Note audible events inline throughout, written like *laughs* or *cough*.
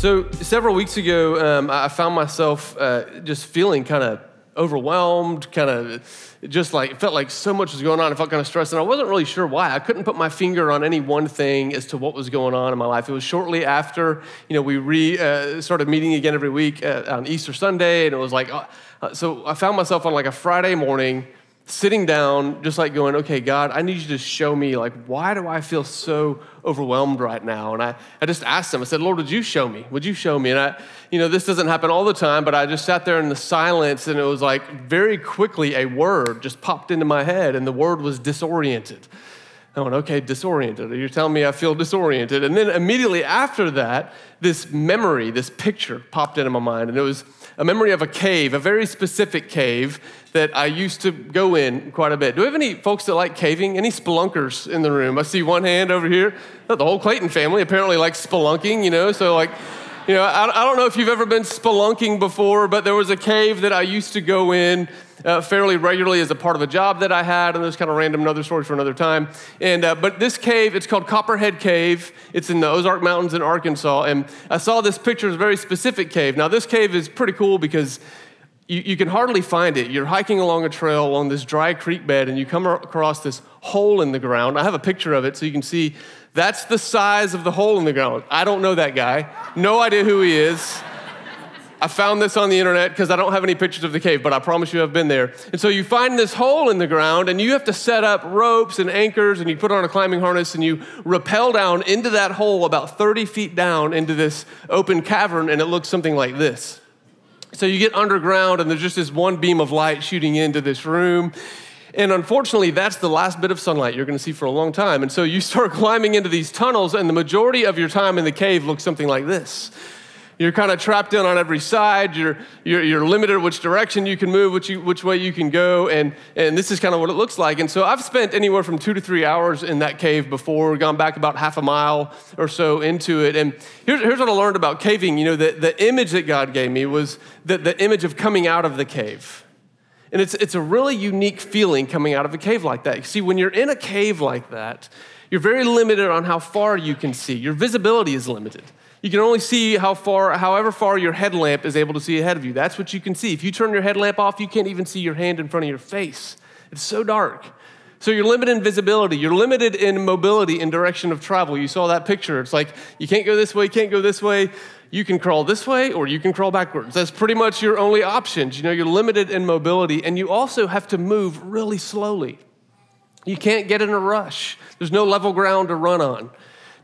So, several weeks ago, um, I found myself uh, just feeling kind of overwhelmed, kind of just like, it felt like so much was going on. I felt kind of stressed, and I wasn't really sure why. I couldn't put my finger on any one thing as to what was going on in my life. It was shortly after, you know, we re, uh, started meeting again every week uh, on Easter Sunday, and it was like, uh, so I found myself on like a Friday morning sitting down, just like going, okay, God, I need you to show me, like, why do I feel so overwhelmed right now? And I, I just asked him, I said, Lord, would you show me? Would you show me? And I, you know, this doesn't happen all the time, but I just sat there in the silence and it was like very quickly a word just popped into my head and the word was disoriented. I went, okay, disoriented. You're telling me I feel disoriented. And then immediately after that, this memory, this picture popped into my mind. And it was a memory of a cave, a very specific cave that I used to go in quite a bit. Do we have any folks that like caving? Any spelunkers in the room? I see one hand over here. The whole Clayton family apparently likes spelunking, you know, so like, you know, I, I don't know if you've ever been spelunking before, but there was a cave that I used to go in uh, fairly regularly as a part of a job that I had, and those kind of random another stories for another time. And uh, but this cave, it's called Copperhead Cave. It's in the Ozark Mountains in Arkansas, and I saw this picture. It's a very specific cave. Now this cave is pretty cool because. You, you can hardly find it. You're hiking along a trail along this dry creek bed, and you come across this hole in the ground. I have a picture of it so you can see that's the size of the hole in the ground. I don't know that guy, no idea who he is. I found this on the internet because I don't have any pictures of the cave, but I promise you I've been there. And so you find this hole in the ground, and you have to set up ropes and anchors, and you put on a climbing harness, and you rappel down into that hole about 30 feet down into this open cavern, and it looks something like this. So you get underground, and there's just this one beam of light shooting into this room. And unfortunately, that's the last bit of sunlight you're going to see for a long time. And so you start *laughs* climbing into these tunnels, and the majority of your time in the cave looks something like this. You're kind of trapped in on every side. You're, you're, you're limited which direction you can move, which, you, which way you can go. And, and this is kind of what it looks like. And so I've spent anywhere from two to three hours in that cave before, gone back about half a mile or so into it. And here's, here's what I learned about caving. You know, the, the image that God gave me was the, the image of coming out of the cave. And it's, it's a really unique feeling coming out of a cave like that. You see, when you're in a cave like that, you're very limited on how far you can see. Your visibility is limited. You can only see how far, however far your headlamp is able to see ahead of you. That's what you can see. If you turn your headlamp off, you can't even see your hand in front of your face. It's so dark. So you're limited in visibility. You're limited in mobility in direction of travel. You saw that picture. It's like you can't go this way, you can't go this way. You can crawl this way or you can crawl backwards. That's pretty much your only options. You know, you're limited in mobility and you also have to move really slowly. You can't get in a rush. There's no level ground to run on.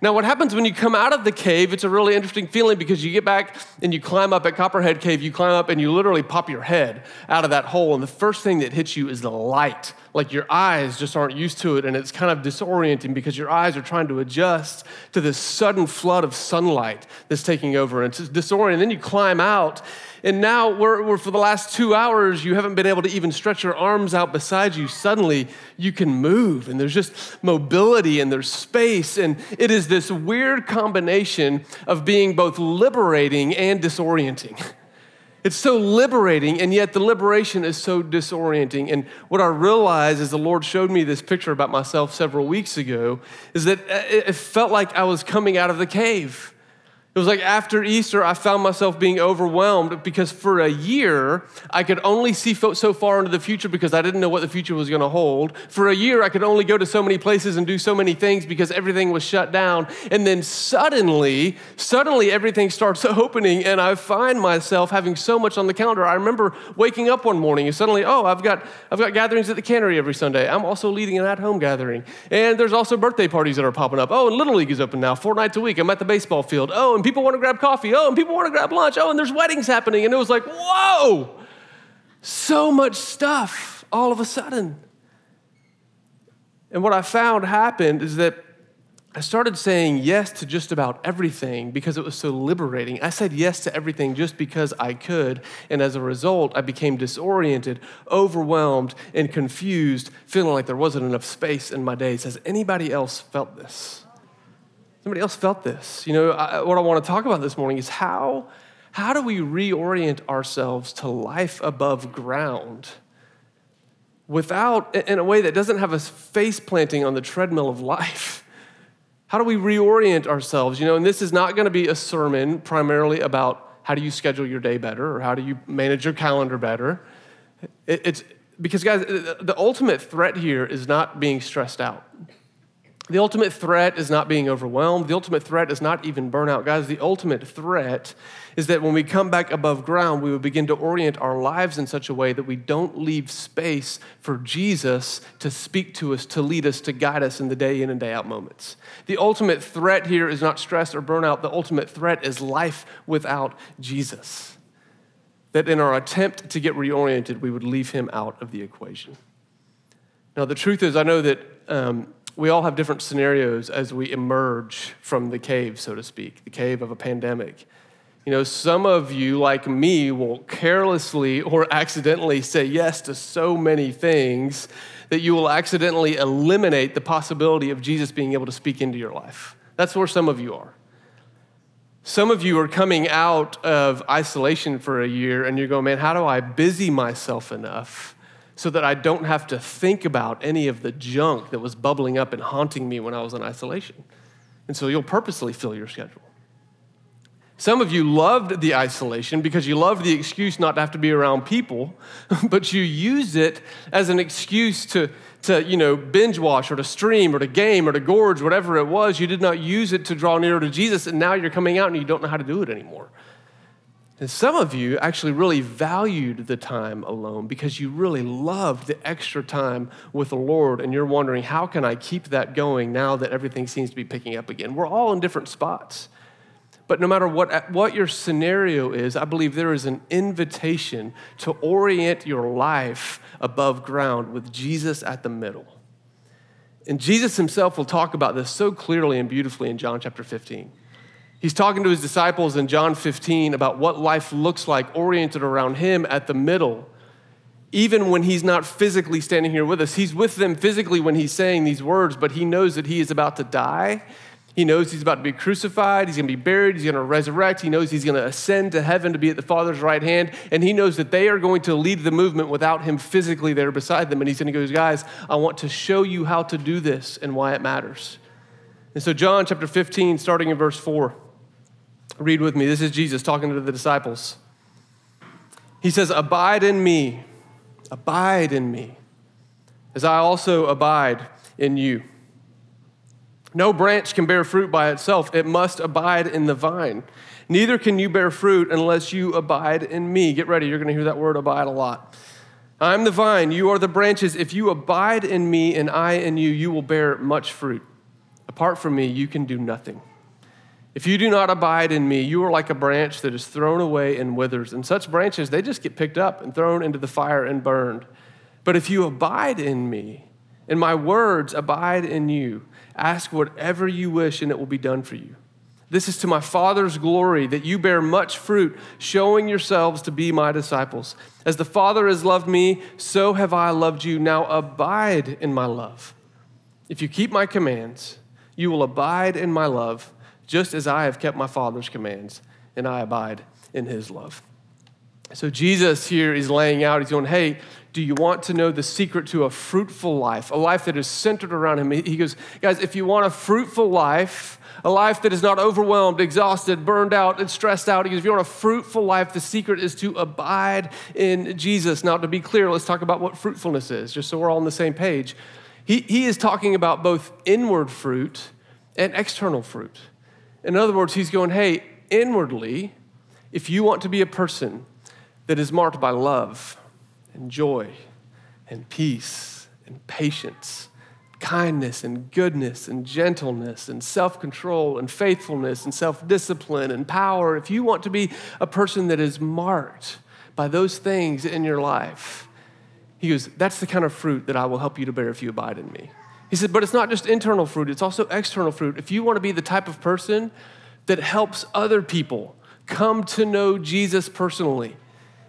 Now, what happens when you come out of the cave, it's a really interesting feeling because you get back and you climb up at Copperhead Cave, you climb up and you literally pop your head out of that hole. And the first thing that hits you is the light. Like your eyes just aren't used to it. And it's kind of disorienting because your eyes are trying to adjust to this sudden flood of sunlight that's taking over. And it's disorienting. Then you climb out and now, we're, we're, for the last two hours, you haven't been able to even stretch your arms out beside you. Suddenly, you can move, and there's just mobility and there's space. And it is this weird combination of being both liberating and disorienting. *laughs* It's so liberating, and yet the liberation is so disorienting. And what I realized as the Lord showed me this picture about myself several weeks ago is that it felt like I was coming out of the cave. It was like after Easter, I found myself being overwhelmed because for a year, I could only see so far into the future because I didn't know what the future was going to hold. For a year, I could only go to so many places and do so many things because everything was shut down. And then suddenly, suddenly everything starts *laughs* opening, and I find myself having so much on the calendar. I remember waking up one morning and suddenly, oh, I've got, I've got gatherings at the cannery every Sunday. I'm also leading an at home gathering. And there's also birthday parties that are popping up. Oh, and Little League is open now, four nights a week. I'm at the baseball field. Oh, and people want to grab coffee. Oh, and people want to grab lunch. Oh, and there's weddings happening. And it was like, whoa, so much stuff all of a sudden. And what I found happened is that I started saying yes to just about everything because it was so liberating. I said yes to everything just because I could. And as a result, I became disoriented, overwhelmed, and confused, feeling like there wasn't enough space in my days. Has anybody else felt this? Somebody else felt this. You know, I, what I want to talk about this morning is how, how do we reorient ourselves to life above ground without, in a way that doesn't have us face planting on the treadmill of life? How do we reorient ourselves? You know, and this is not going to be a sermon primarily about how do you schedule your day better or how do you manage your calendar better. It's because, guys, the ultimate threat here is not being stressed out. The ultimate threat is not being overwhelmed. The ultimate threat is not even burnout. Guys, the ultimate threat is that when we come back above ground, we will begin to orient our lives in such a way that we don't leave space for Jesus to speak to us, to lead us, to guide us in the day in and day out moments. The ultimate threat here is not stress or burnout. The ultimate threat is life without Jesus. That in our attempt to get reoriented, we would leave him out of the equation. Now, the truth is, I know that. Um, we all have different scenarios as we emerge from the cave, so to speak, the cave of a pandemic. You know, some of you, like me, will carelessly or accidentally say yes to so many things that you will accidentally eliminate the possibility of Jesus being able to speak into your life. That's where some of you are. Some of you are coming out of isolation for a year and you're going, man, how do I busy myself enough so that I don't have to think about any of the junk that was bubbling up and haunting me when I was in isolation. And so you'll purposely fill your schedule. Some of you loved the isolation because you loved the excuse not to have to be around people, *laughs* but you used it as an excuse to, to you know, binge watch or to stream or to game or to gorge, whatever it was. You did not use it to draw nearer to Jesus, and now you're coming out and you don't know how to do it anymore. And some of you actually really valued the time alone because you really loved the extra time with the Lord, and you're wondering, how can I keep that going now that everything seems to be picking up again? We're all in different spots. But no matter what, what your scenario is, I believe there is an invitation to orient your life above ground with Jesus at the middle. And Jesus himself will talk about this so clearly and beautifully in John chapter 15. He's talking to his disciples in John 15 about what life looks like oriented around him at the middle. Even when he's not physically standing here with us, he's with them physically when he's saying these words, but he knows that he is about to die. He knows he's about to be crucified, he's gonna be buried, he's gonna resurrect, he knows he's gonna ascend to heaven to be at the Father's right hand, and he knows that they are going to lead the movement without him physically there beside them. And he's gonna go, guys, I want to show you how to do this and why it matters. And so, John chapter 15, starting in verse 4. Read with me. This is Jesus talking to the disciples. He says, Abide in me, abide in me, as I also abide in you. No branch can bear fruit by itself, it must abide in the vine. Neither can you bear fruit unless you abide in me. Get ready, you're going to hear that word abide a lot. I'm the vine, you are the branches. If you abide in me and I in you, you will bear much fruit. Apart from me, you can do nothing. If you do not abide in me, you are like a branch that is thrown away and withers. And such branches, they just get picked up and thrown into the fire and burned. But if you abide in me, and my words abide in you, ask whatever you wish, and it will be done for you. This is to my Father's glory that you bear much fruit, showing yourselves to be my disciples. As the Father has loved me, so have I loved you. Now abide in my love. If you keep my commands, you will abide in my love just as I have kept my Father's commands and I abide in his love. So Jesus here is laying out, he's going, hey, do you want to know the secret to a fruitful life, a life that is centered around him? He goes, guys, if you want a fruitful life, a life that is not overwhelmed, exhausted, burned out, and stressed out. If you want a fruitful life, the secret is to abide in Jesus. Now, to be clear, let's talk about what fruitfulness is, just so we're all on the same page. He, he is talking about both inward fruit and external fruit. In other words, he's going, hey, inwardly, if you want to be a person that is marked by love and joy and peace and patience, kindness and goodness and gentleness and self control and faithfulness and self discipline and power, if you want to be a person that is marked by those things in your life, he goes, that's the kind of fruit that I will help you to bear if you abide in me. He said, but it's not just internal fruit, it's also external fruit. If you want to be the type of person that helps other people come to know Jesus personally,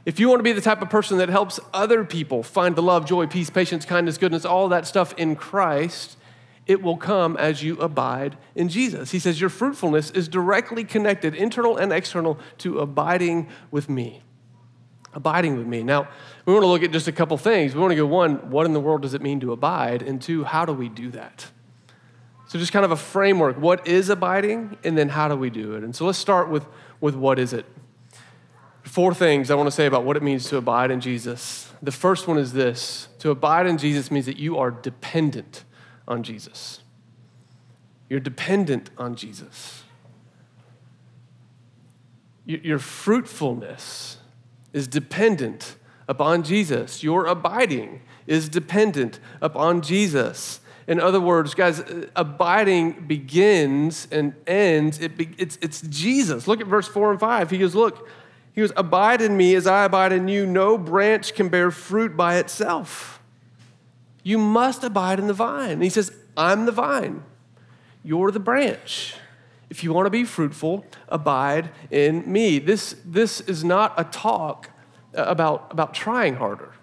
if you want to be the type of person that helps other people find the love, joy, peace, patience, kindness, goodness, all that stuff in Christ, it will come as you abide in Jesus. He says your fruitfulness is directly connected, internal and external, to abiding with me abiding with me. Now, we want to look at just a couple things. We want to go one, what in the world does it mean to abide? And two, how do we do that? So, just kind of a framework. What is abiding? And then how do we do it? And so, let's start with, with what is it? Four things I want to say about what it means to abide in Jesus. The first one is this to abide in Jesus means that you are dependent on Jesus. You're dependent on Jesus. Your fruitfulness is dependent upon Jesus. Your abiding is dependent upon Jesus. In other words, guys, abiding begins and ends, it be, it's, it's Jesus. Look at verse 4 and 5. He goes, Look, he goes, Abide in me as I abide in you. No branch can bear fruit by itself. You must abide in the vine. And he says, I'm the vine, you're the branch. If you want to be fruitful, abide in me. This, this is not a talk uh, about, about trying harder.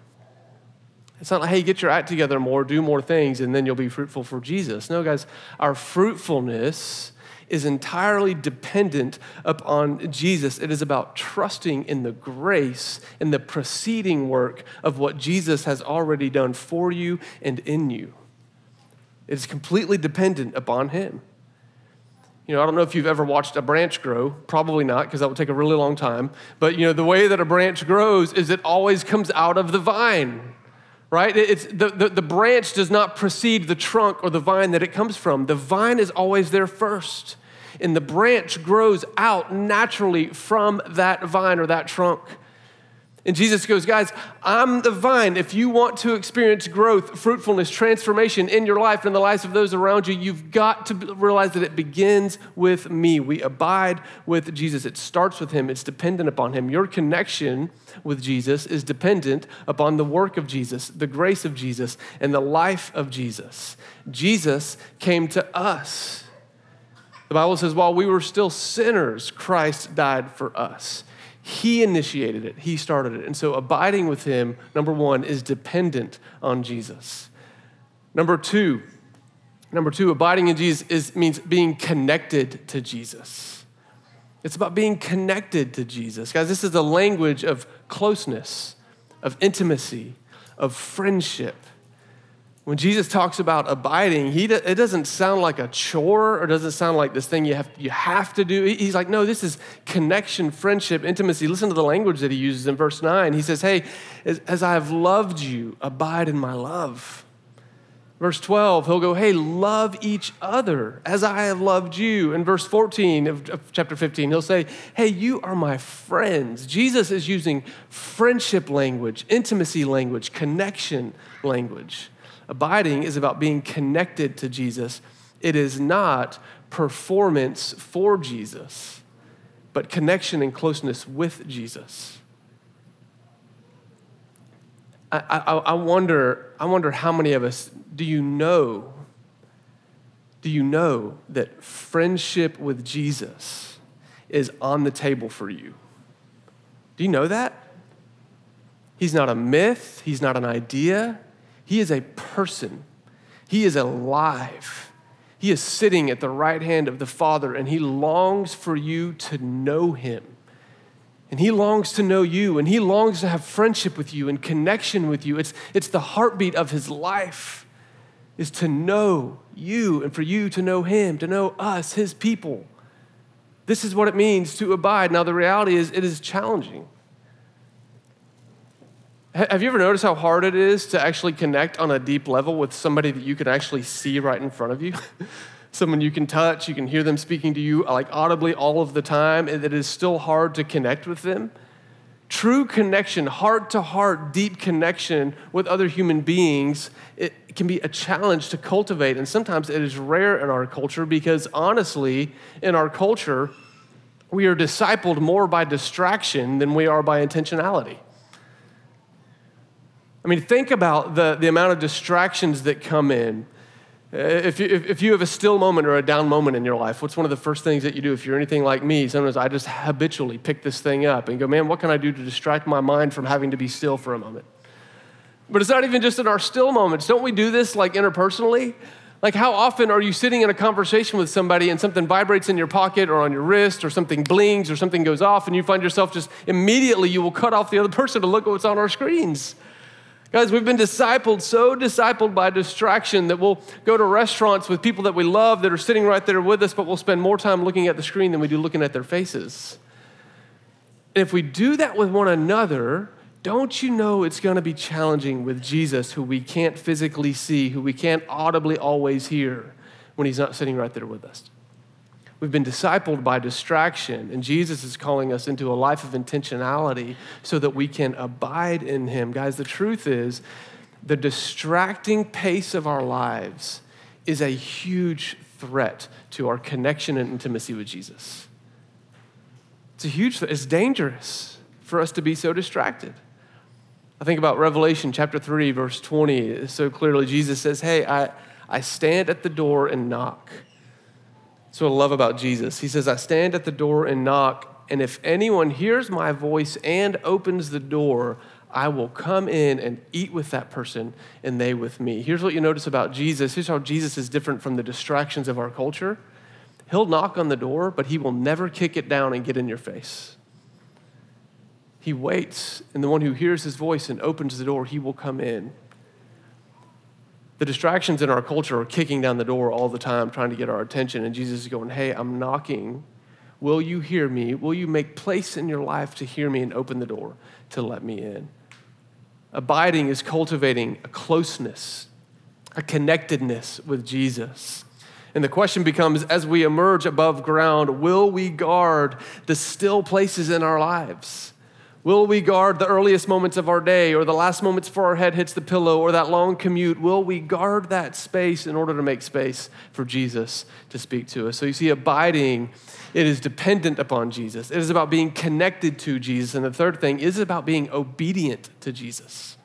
It's not like, hey, get your act together more, do more things, and then you'll be fruitful for Jesus. No, guys, our fruitfulness is entirely dependent upon Jesus. It is about trusting in the grace and the preceding work of what Jesus has already done for you and in you. It is completely dependent upon Him. You know, I don't know if you've ever watched a branch grow. Probably not, because that would take a really long time. But, you know, the way that a branch grows is it always comes out of the vine, right? It's, the, the, the branch does not precede the trunk or the vine that it comes from. The vine is always there first. And the branch grows out naturally from that vine or that trunk. And Jesus goes, Guys, I'm the vine. If you want to experience growth, fruitfulness, transformation in your life and the lives of those around you, you've got to realize that it begins with me. We abide with Jesus. It starts with Him, it's dependent upon Him. Your connection with Jesus is dependent upon the work of Jesus, the grace of Jesus, and the life of Jesus. Jesus came to us. The Bible says, while we were still sinners, Christ died for us. He initiated it, He started it. And so abiding with Him, number one, is dependent on Jesus. Number two, number two, abiding in Jesus is, means being connected to Jesus. It's about being connected to Jesus. Guys, this is the language of closeness, of intimacy, of friendship. When Jesus talks about abiding, he, it doesn't sound like a chore or doesn't sound like this thing you have, you have to do. He's like, no, this is connection, friendship, intimacy. Listen to the language that he uses in verse 9. He says, hey, as, as I have loved you, abide in my love. Verse 12, he'll go, hey, love each other as I have loved you. In verse 14 of, of chapter 15, he'll say, hey, you are my friends. Jesus is using friendship language, intimacy language, connection language. Abiding is about being connected to Jesus. It is not performance for Jesus, but connection and closeness with Jesus. I, I, I, wonder, I wonder how many of us do you know? Do you know that friendship with Jesus is on the table for you? Do you know that? He's not a myth, he's not an idea, he is a person, He is alive. He is sitting at the right hand of the Father, and He longs for you to know Him. And He longs to know you, and He longs to have friendship with you and connection with you. It's, it's the heartbeat of His life, is to know you and for you to know Him, to know us, His people. This is what it means to abide. Now, the reality is, it is challenging. Have you ever noticed how hard it is to actually connect on a deep level with somebody that you can actually see right in front of you? *laughs* Someone you can touch, you can hear them speaking to you like audibly all of the time, and it is still hard to connect with them? True connection, heart to heart, deep connection with other human beings, it can be a challenge to cultivate. And sometimes it is rare in our culture because honestly, in our culture, we are discipled more by distraction than we are by intentionality. I mean, think about the, the amount of distractions that come in. Uh, if you, if you have a still moment or a down moment in your life, what's one of the first things that you do? If you're anything like me, sometimes I just habitually pick this thing up and go, man, what can I do to distract my mind from having to be still for a moment? But it's not even just in our still moments. Don't we do this like interpersonally? Like, how often are you sitting in a conversation with somebody and something vibrates in your pocket or on your wrist or something blings or something goes off and you find yourself just immediately you will cut off the other person to look at what's on our screens? Guys, we've been discipled, so discipled by distraction that we'll go to restaurants with people that we love that are sitting right there with us, but we'll spend more time looking at the screen than we do looking at their faces. And if we do that with one another, don't you know it's going to be challenging with Jesus, who we can't physically see, who we can't audibly always hear when he's not sitting right there with us? We've been discipled by distraction, and Jesus is calling us into a life of intentionality so that we can abide in him. Guys, the truth is, the distracting pace of our lives is a huge threat to our connection and intimacy with Jesus. It's a huge threat. It's dangerous for us to be so distracted. I think about Revelation chapter 3, verse 20. So clearly, Jesus says, Hey, I, I stand at the door and knock. That's what I love about Jesus. He says, I stand at the door and knock, and if anyone hears my voice and opens the door, I will come in and eat with that person and they with me. Here's what you notice about Jesus. Here's how Jesus is different from the distractions of our culture. He'll knock on the door, but he will never kick it down and get in your face. He waits, and the one who hears his voice and opens the door, he will come in. The distractions in our culture are kicking down the door all the time, trying to get our attention. And Jesus is going, Hey, I'm knocking. Will you hear me? Will you make place in your life to hear me and open the door to let me in? Abiding is cultivating a closeness, a connectedness with Jesus. And the question becomes as we emerge above ground, will we guard the still places in our lives? Will we guard the earliest moments of our day or the last moments before our head hits the pillow or that long commute? Will we guard that space in order to make space for Jesus to speak to us? So you see, abiding, it is dependent upon Jesus. It is about being connected to Jesus. And the third thing is about being obedient to Jesus.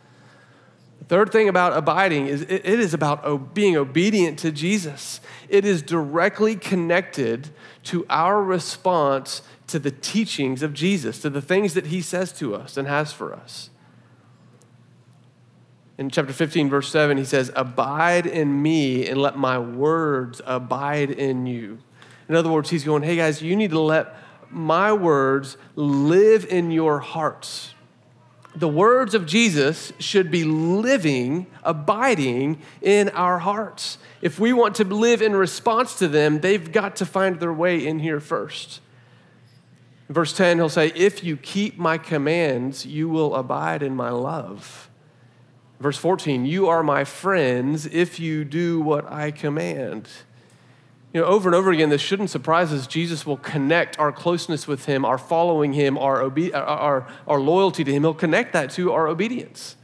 Third thing about abiding is it is about being obedient to Jesus. It is directly connected to our response to the teachings of Jesus, to the things that he says to us and has for us. In chapter 15, verse 7, he says, Abide in me and let my words abide in you. In other words, he's going, Hey guys, you need to let my words live in your hearts. The words of Jesus should be living, abiding in our hearts. If we want to live in response to them, they've got to find their way in here first. In verse 10, he'll say, If you keep my commands, you will abide in my love. Verse 14, You are my friends if you do what I command. You know, over and over again, this shouldn't surprise us. Jesus will connect our closeness with Him, our following Him, our, obe- our, our loyalty to Him. He'll connect that to our obedience.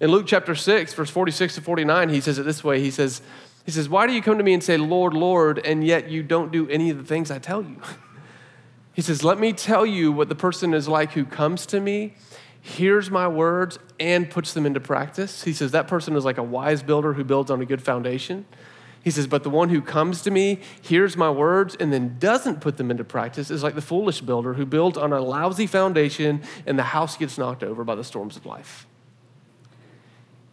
In Luke chapter 6, verse 46 to 49, he says it this way He says, he says, Why do you come to me and say, Lord, Lord, and yet you don't do any of the things I tell you? *laughs* He says, Let me tell you what the person is like who comes to me, hears my words, and puts them into practice. He says, That person is like a wise builder who builds on a good foundation. He says, But the one who comes to me, hears my words, and then doesn't put them into practice is like the foolish builder who builds on a lousy foundation and the house gets knocked over by the storms of life.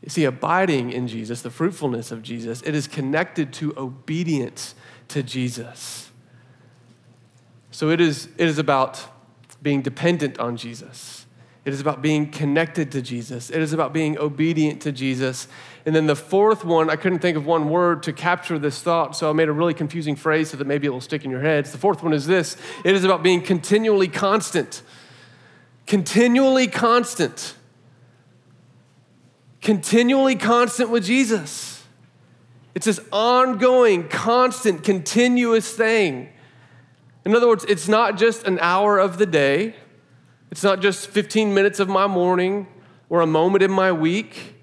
You see, abiding in Jesus, the fruitfulness of Jesus, it is connected to obedience to Jesus. So it is, it is about being dependent on Jesus. It is about being connected to Jesus. It is about being obedient to Jesus. And then the fourth one, I couldn't think of one word to capture this thought, so I made a really confusing phrase so that maybe it will stick in your heads. The fourth one is this it is about being continually constant. Continually constant. Continually constant with Jesus. It's this ongoing, constant, continuous thing. In other words, it's not just an hour of the day, it's not just 15 minutes of my morning or a moment in my week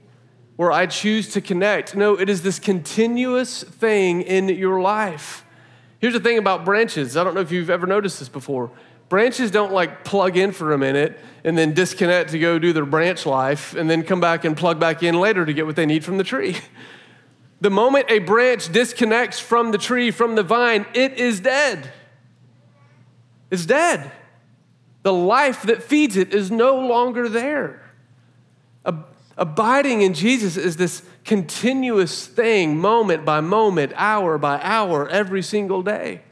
where I choose to connect. No, it is this continuous thing in your life. Here's the thing about branches. I don't know if you've ever noticed this before. Branches don't like plug in for a minute and then disconnect to go do their branch life and then come back and plug back in later to get what they need from the tree. *laughs* The moment a branch disconnects from the tree, from the vine, it is dead It's dead. The life that feeds it is no longer there. Abiding in Jesus is this continuous thing, moment by moment, hour by hour, every single day.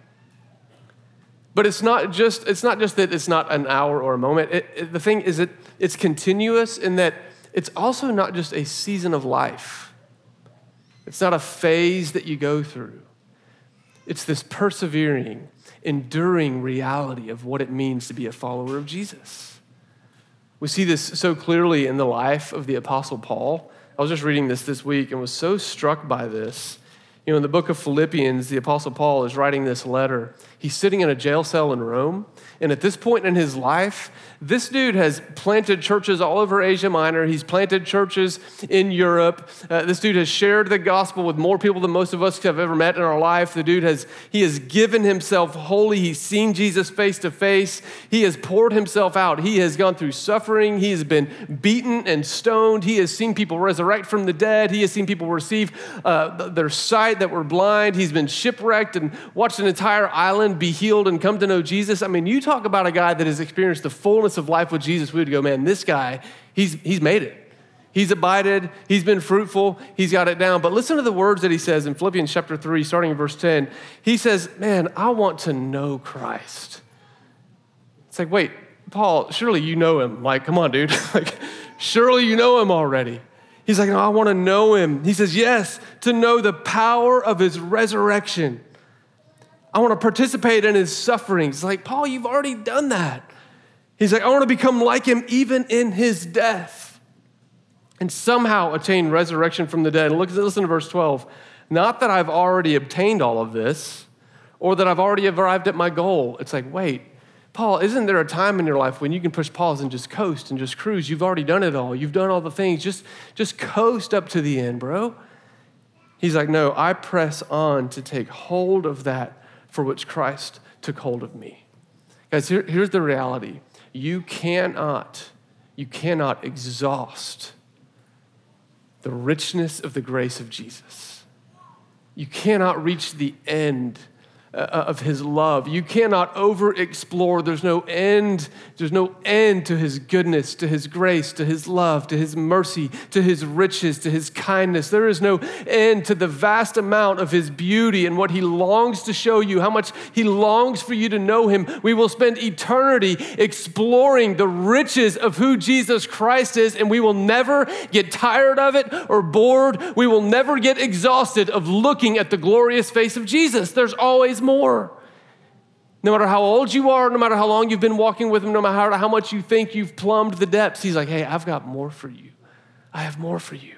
But it's not just, it's not just that it's not an hour or a moment. It, it, the thing is that it's continuous in that it's also not just a season of life, it's not a phase that you go through. It's this persevering, enduring reality of what it means to be a follower of Jesus. We see this so clearly in the life of the Apostle Paul. I was just reading this this week and was so struck by this. You know, in the book of Philippians, the Apostle Paul is writing this letter. He's sitting in a jail cell in Rome. And at this point in his life, this dude has planted churches all over Asia Minor. He's planted churches in Europe. Uh, this dude has shared the gospel with more people than most of us have ever met in our life. The dude has he has given himself wholly. He's seen Jesus face to face. He has poured himself out. He has gone through suffering. He has been beaten and stoned. He has seen people resurrect from the dead. He has seen people receive uh, their sight that were blind. He's been shipwrecked and watched an entire island be healed and come to know Jesus. I mean, you talk about a guy that has experienced the fullness of life with Jesus, we would go, man, this guy, he's, he's made it. He's abided, he's been fruitful, he's got it down. But listen to the words that he says in Philippians chapter 3, starting in verse 10. He says, Man, I want to know Christ. It's like, wait, Paul, surely you know him. Like, come on, dude. *laughs* like, surely you know him already. He's like, No, I want to know him. He says, Yes, to know the power of his resurrection. I want to participate in his sufferings. Like, Paul, you've already done that. He's like, I want to become like him even in his death and somehow attain resurrection from the dead. Look, listen to verse 12. Not that I've already obtained all of this or that I've already arrived at my goal. It's like, wait, Paul, isn't there a time in your life when you can push pause and just coast and just cruise? You've already done it all. You've done all the things. Just, just coast up to the end, bro. He's like, no, I press on to take hold of that for which Christ took hold of me. Guys, here, here's the reality you cannot, you cannot exhaust the richness of the grace of Jesus. You cannot reach the end uh, of his love. You cannot over explore. There's no end. There's no end to his goodness, to his grace, to his love, to his mercy, to his riches, to his kindness. There is no end to the vast amount of his beauty and what he longs to show you, how much he longs for you to know him. We will spend eternity exploring the riches of who Jesus Christ is, and we will never get tired of it or bored. We will never get exhausted of looking at the glorious face of Jesus. There's always more. No matter how old you are, no matter how long you've been walking with him, no matter how much you think you've plumbed the depths, he's like, hey, I've got more for you. I have more for you.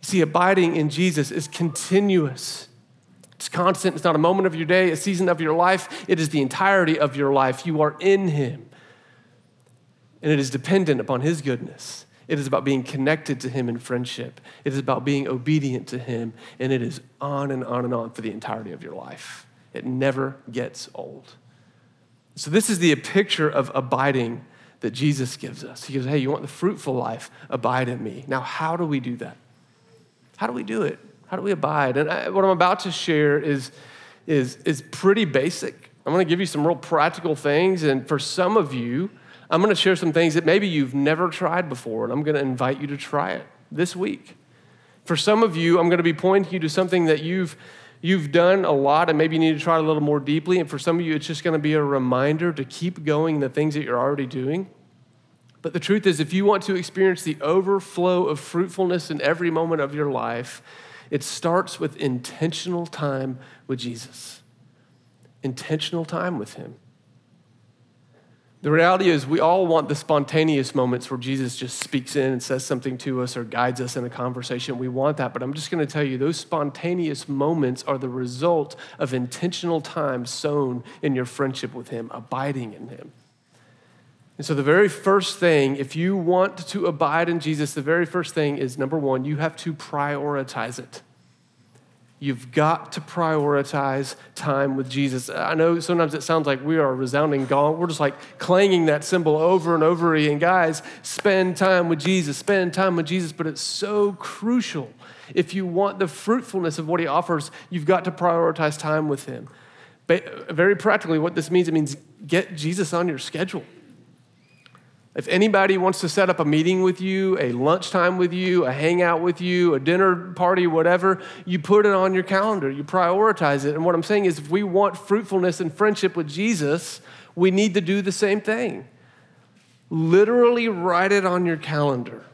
See, abiding in Jesus is continuous. It's constant. It's not a moment of your day, a season of your life. It is the entirety of your life. You are in him. And it is dependent upon his goodness. It is about being connected to Him in friendship. It is about being obedient to Him. And it is on and on and on for the entirety of your life. It never gets old. So, this is the picture of abiding that Jesus gives us. He goes, Hey, you want the fruitful life? Abide in me. Now, how do we do that? How do we do it? How do we abide? And I, what I'm about to share is, is, is pretty basic. I'm going to give you some real practical things. And for some of you, I'm going to share some things that maybe you've never tried before, and I'm going to invite you to try it this week. For some of you, I'm going to be pointing you to something that you've you've done a lot and maybe you need to try a little more deeply. And for some of you, it's just going to be a reminder to keep going the things that you're already doing. But the truth is, if you want to experience the overflow of fruitfulness in every moment of your life, it starts with intentional time with Jesus, intentional time with Him. The reality is, we all want the spontaneous moments where Jesus just speaks in and says something to us or guides us in a conversation. We want that, but I'm just going to tell you those spontaneous moments are the result of intentional time sown in your friendship with Him, abiding in Him. And so, the very first thing, if you want to abide in Jesus, the very first thing is number one, you have to prioritize it. You've got to prioritize time with Jesus. I know sometimes it sounds like we are a resounding gong. We're just like clanging that cymbal over and over again. Guys, spend time with Jesus, spend time with Jesus, but it's so crucial. If you want the fruitfulness of what he offers, you've got to prioritize time with him. But very practically, what this means, it means get Jesus on your schedule. If anybody wants to set up a meeting with you, a lunchtime with you, a hangout with you, a dinner party, whatever, you put it on your calendar, you prioritize it. And what I'm saying is, if we want fruitfulness and friendship with Jesus, we need to do the same thing. Literally write it on your calendar.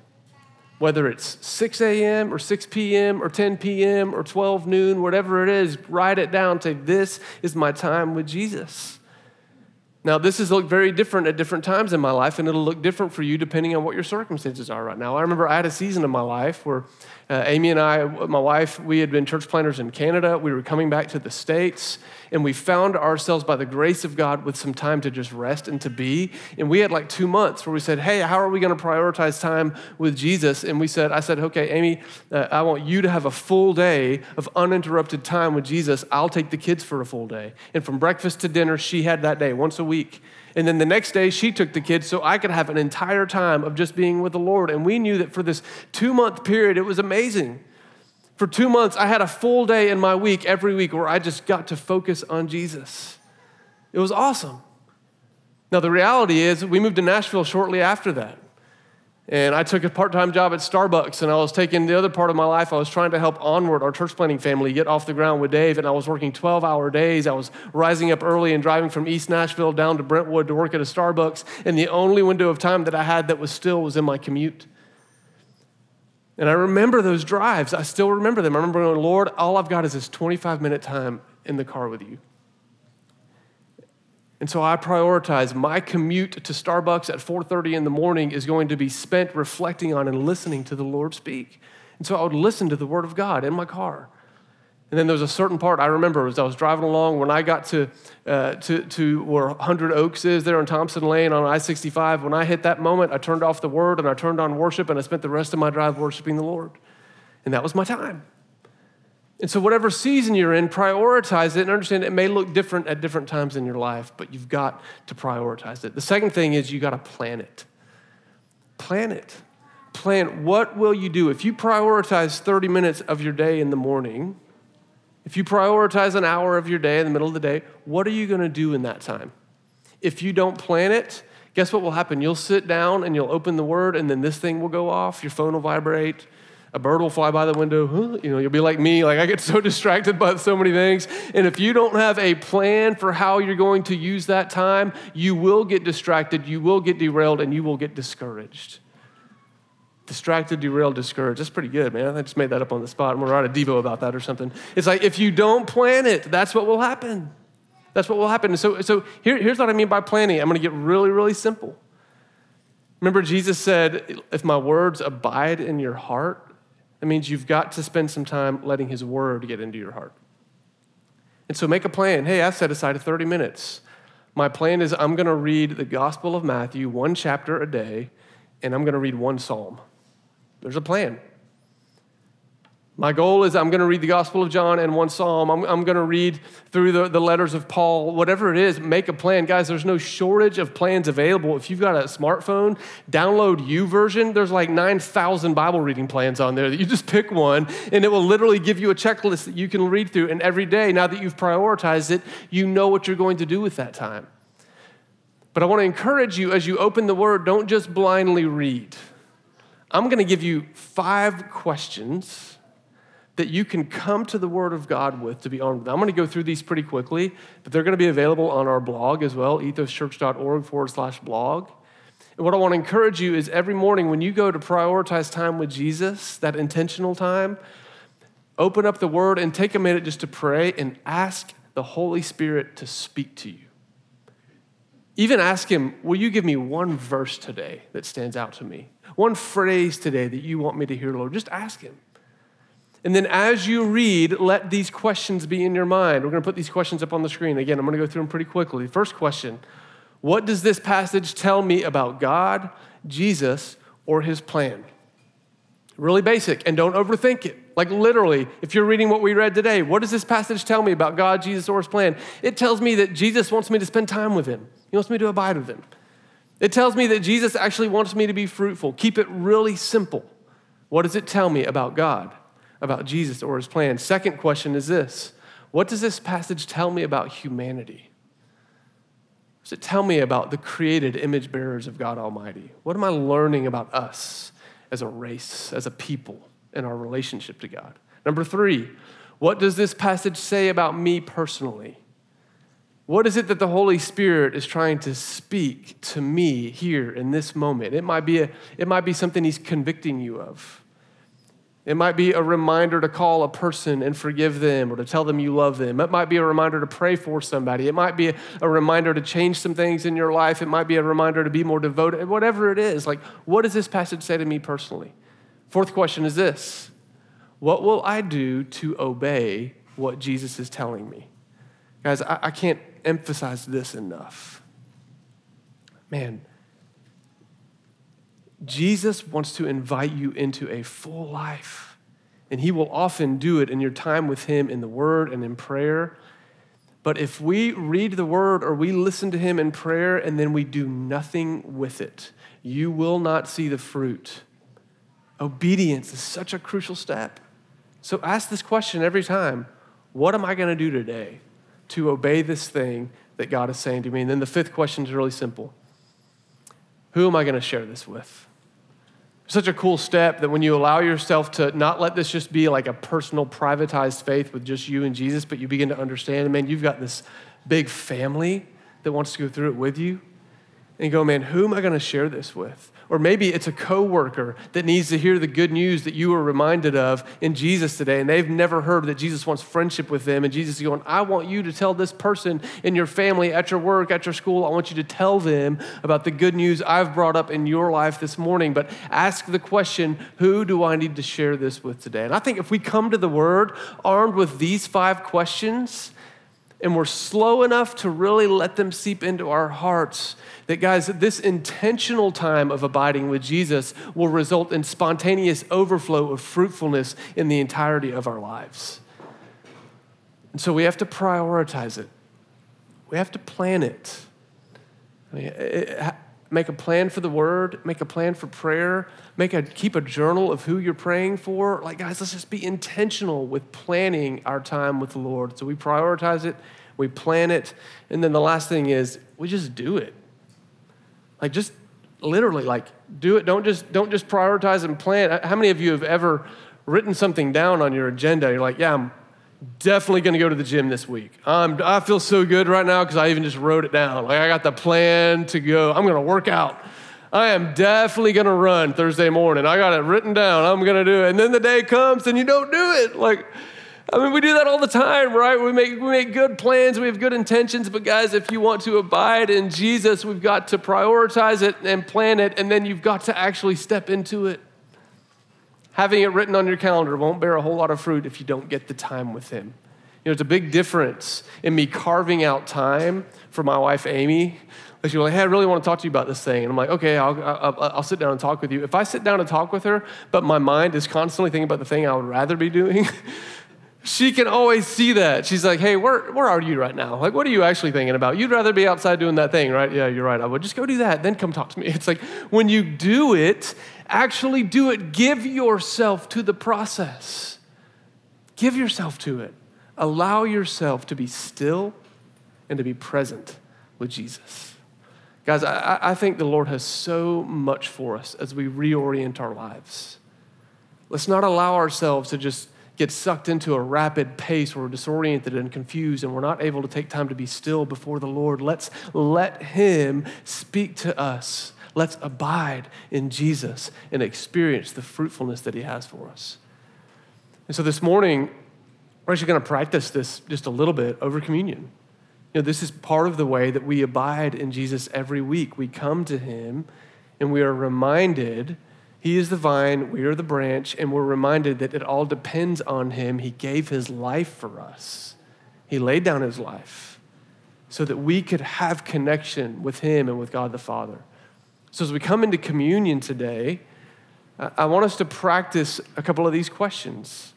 Whether it's 6 a.m. or 6 p.m. or 10 p.m. or 12 noon, whatever it is, write it down. Say, This is my time with Jesus. Now, this has looked very different at different times in my life, and it'll look different for you depending on what your circumstances are right now. I remember I had a season of my life where uh, Amy and I, my wife, we had been church planters in Canada. We were coming back to the States, and we found ourselves, by the grace of God, with some time to just rest and to be. And we had like two months where we said, Hey, how are we going to prioritize time with Jesus? And we said, I said, Okay, Amy, uh, I want you to have a full day of uninterrupted time with Jesus. I'll take the kids for a full day. And from breakfast to dinner, she had that day once a week. And then the next day, she took the kids so I could have an entire time of just being with the Lord. And we knew that for this two month period, it was amazing. For two months, I had a full day in my week every week where I just got to focus on Jesus. It was awesome. Now, the reality is, we moved to Nashville shortly after that. And I took a part time job at Starbucks, and I was taking the other part of my life. I was trying to help Onward, our church planting family, get off the ground with Dave. And I was working 12 hour days. I was rising up early and driving from East Nashville down to Brentwood to work at a Starbucks. And the only window of time that I had that was still was in my commute. And I remember those drives. I still remember them. I remember going, Lord, all I've got is this 25 minute time in the car with you. And so I prioritize my commute to Starbucks at 4:30 in the morning is going to be spent reflecting on and listening to the Lord speak. And so I would listen to the word of God in my car. And then there was a certain part I remember as I was driving along when I got to, uh, to, to where 100 Oaks is there in Thompson Lane on I 65. When I hit that moment, I turned off the word and I turned on worship and I spent the rest of my drive worshiping the Lord. And that was my time. And so, whatever season you're in, prioritize it and understand it may look different at different times in your life, but you've got to prioritize it. The second thing is you've got to plan it. Plan it. Plan what will you do? If you prioritize 30 minutes of your day in the morning, if you prioritize an hour of your day in the middle of the day, what are you going to do in that time? If you don't plan it, guess what will happen? You'll sit down and you'll open the word, and then this thing will go off, your phone will vibrate, a bird will fly by the window. Huh? You know, you'll be like me, like I get so *laughs* distracted by so many things. And if you don't have a plan for how you're going to use that time, you will get distracted, you will get derailed, and you will get discouraged. Distracted, derailed, discouraged. That's pretty good, man. I just made that up on the spot. I'm gonna write a Devo about that or something. It's like if you don't plan it, that's what will happen. That's what will happen. So, so here, here's what I mean by planning. I'm gonna get really, really simple. Remember, Jesus said, If my words abide in your heart, that means you've got to spend some time letting His Word get into your heart. And so make a plan. Hey, I've set aside 30 minutes. My plan is I'm going to read the Gospel of Matthew, one chapter a day, and I'm going to read one psalm. There's a plan. My goal is I'm going to read the Gospel of John and one Psalm. I'm, I'm going to read through the, the letters of Paul. Whatever it is, make a plan. Guys, there's no shortage of plans available. If you've got a smartphone, download YouVersion. There's like 9,000 Bible reading plans on there that you just pick one, and it will literally give you a checklist that you can read through. And every day, now that you've prioritized it, you know what you're going to do with that time. But I want to encourage you as you open the Word, don't just blindly read. I'm going to give you five questions that you can come to the Word of God with to be armed with. I'm going to go through these pretty quickly, but they're going to be available on our blog as well, ethoschurch.org forward slash blog. And what I want to encourage you is every morning when you go to prioritize time with Jesus, that intentional time, open up the Word and take a minute just to pray and ask the Holy Spirit to speak to you. Even ask Him, Will you give me one verse today that stands out to me? One phrase today that you want me to hear, Lord? Just ask Him. And then as you read, let these questions be in your mind. We're going to put these questions up on the screen. Again, I'm going to go through them pretty quickly. First question What does this passage tell me about God, Jesus, or his plan? Really basic, and don't overthink it. Like literally, if you're reading what we read today, what does this passage tell me about God, Jesus, or his plan? It tells me that Jesus wants me to spend time with him, he wants me to abide with him. It tells me that Jesus actually wants me to be fruitful. Keep it really simple. What does it tell me about God? About Jesus or his plan. Second question is this What does this passage tell me about humanity? Does it tell me about the created image bearers of God Almighty? What am I learning about us as a race, as a people, in our relationship to God? Number three, what does this passage say about me personally? What is it that the Holy Spirit is trying to speak to me here in this moment? It might be, a, it might be something He's convicting you of. It might be a reminder to call a person and forgive them or to tell them you love them. It might be a reminder to pray for somebody. It might be a, reminder to change some things in your life. It might be a reminder to be more devoted. Whatever it is, like, what does this passage say to me personally? Fourth question is this What will I do to obey what Jesus is telling me? Guys, I, I can't emphasize this enough. Man, Jesus wants to invite you into a full life. And he will often do it in your time with him in the word and in prayer. But if we read the word or we listen to him in prayer and then we do nothing with it, you will not see the fruit. Obedience is such a crucial step. So ask this question every time What am I going to do today to obey this thing that God is saying to me? And then the fifth question is really simple Who am I going to share this with? Such a cool step that when you allow yourself to not let this just be like a personal, privatized faith with just you and Jesus, but you begin to understand, man, you've got this big family that wants to go through it with you. And you go, man, who am I going to share this with? Or maybe it's a coworker that needs to hear the good news that you were reminded of in Jesus today, and they've never heard that Jesus wants friendship with them. And Jesus is going, I want you to tell this person in your family, at your work, at your school, I want you to tell them about the good news I've brought up in your life this morning. But ask the question, who do I need to share this with today? And I think if we come to the word armed with these five questions, and we're slow enough to really let them seep into our hearts, that, guys, this intentional time of abiding with Jesus will result in spontaneous overflow of fruitfulness in the entirety of our lives. And so we have to prioritize it, we have to plan it. I mean, it, make a plan for the word, make a plan for prayer, make a keep a journal of who you're praying for. Like guys, let's just be intentional with planning our time with the Lord. So we prioritize it, we plan it, and then the last thing is we just do it. Like just literally like do it. Don't just don't just prioritize and plan. How many of you have ever written something down on your agenda? You're like, yeah, I'm definitely going to go to the gym this week. I'm, I feel so good right now because I even just wrote it down. Like I got the plan to go. I'm going to work out. I am definitely going to run Thursday morning. I got it written down. I'm going to do it. And then the day comes and you don't do it. Like I mean, we do that all the time, right? We make, we make good plans, we have good intentions, but guys, if you want to abide in Jesus, we've got to prioritize it and plan it, and then you've got to actually step into it. Having it written on your calendar won't bear a whole lot of fruit if you don't get the time with Him. You know, it's a big difference in me carving out time for my wife, Amy. Like she's like, hey, I really want to talk to you about this thing. And I'm like, okay, I'll, I'll, I'll sit down and talk with you. If I sit down and talk with her, but my mind is constantly thinking about the thing I would rather be doing, *laughs* she can always see that. She's like, hey, where, where are you right now? Like, what are you actually thinking about? You'd rather be outside doing that thing, right? Yeah, you're right. I would just go do that, then come talk to me. *laughs* It's like when you do it, actually do it. Give yourself to the process. Give yourself to it. Allow yourself to be still and to be present with Jesus. Guys, I, I think the Lord has so much for us as we reorient our lives. Let's not allow ourselves to just get sucked into a rapid pace where we're disoriented and confused and we're not able to take time to be still before the Lord. Let's let Him speak to us. Let's abide in Jesus and experience the fruitfulness that He has for us. And so this morning, we're actually going to practice this just a little bit over communion. You know, this is part of the way that we abide in Jesus every week. We come to Him and we are reminded he is the vine, we are the branch, and we're reminded that it all depends on Him. He gave His life for us, He laid down His life so that we could have connection with Him and with God the Father. So as we come into communion today, I want us to practice a couple of these questions.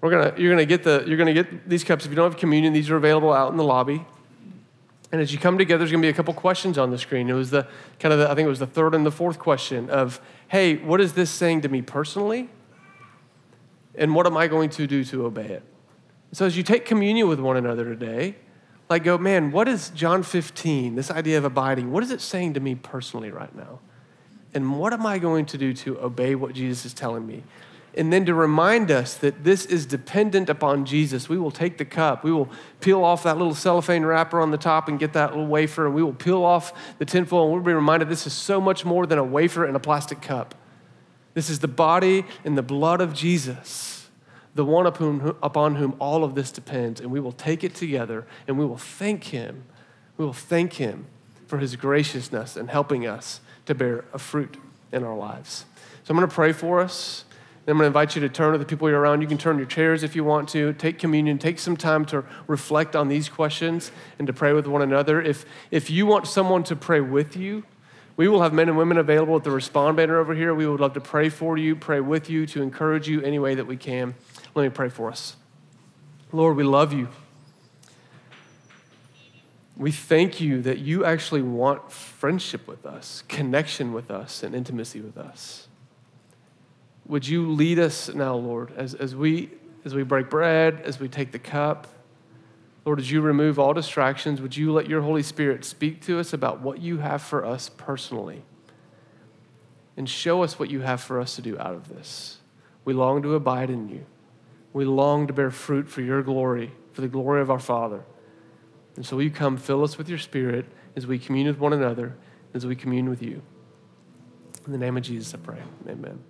We're gonna, you're gonna get the, you're gonna get these cups. If you don't have communion, these are available out in the lobby. And as you come together, there's to be a couple questions on the screen. It was the kind of the, I think it was the third and the fourth question of, hey, what is this saying to me personally? And what am I going to do to obey it? So as you take communion with one another today, like go, man, what is John 15, this idea of abiding, what is it saying to me personally right now? And what am I going to do to obey what Jesus is telling me? And then to remind us that this is dependent upon Jesus. We will take the cup, we will peel off that little cellophane wrapper on the top and get that little wafer, and we will peel off the tinfoil, and we'll be reminded this is so much more than a wafer and a plastic cup. This is the body and the blood of Jesus, the one upon whom all of this depends, and we will take it together and we will thank Him. We will thank Him for His graciousness and helping us to bear a fruit in our lives. So I'm going to pray for us. I'm going to invite you to turn to the people you're around. You can turn your chairs if you want to. Take communion. Take some time to reflect on these questions and to pray with one another. If, if you want someone to pray with you, we will have men and women available at the respond banner over here. We would love to pray for you, pray with you, to encourage you any way that we can. Let me pray for us. Lord, we love you. We thank you that you actually want friendship with us, connection with us, and intimacy with us. Would you lead us now, Lord, as, as, we, as we break bread, as we take the cup? Lord, as you remove all distractions, would you let your Holy Spirit speak to us about what you have for us personally? And show us what you have for us to do out of this. We long to abide in you. We long to bear fruit for your glory, for the glory of our Father. And so will you come fill us with your Spirit as we commune with one another, as we commune with you. In the name of Jesus, I pray. Amen.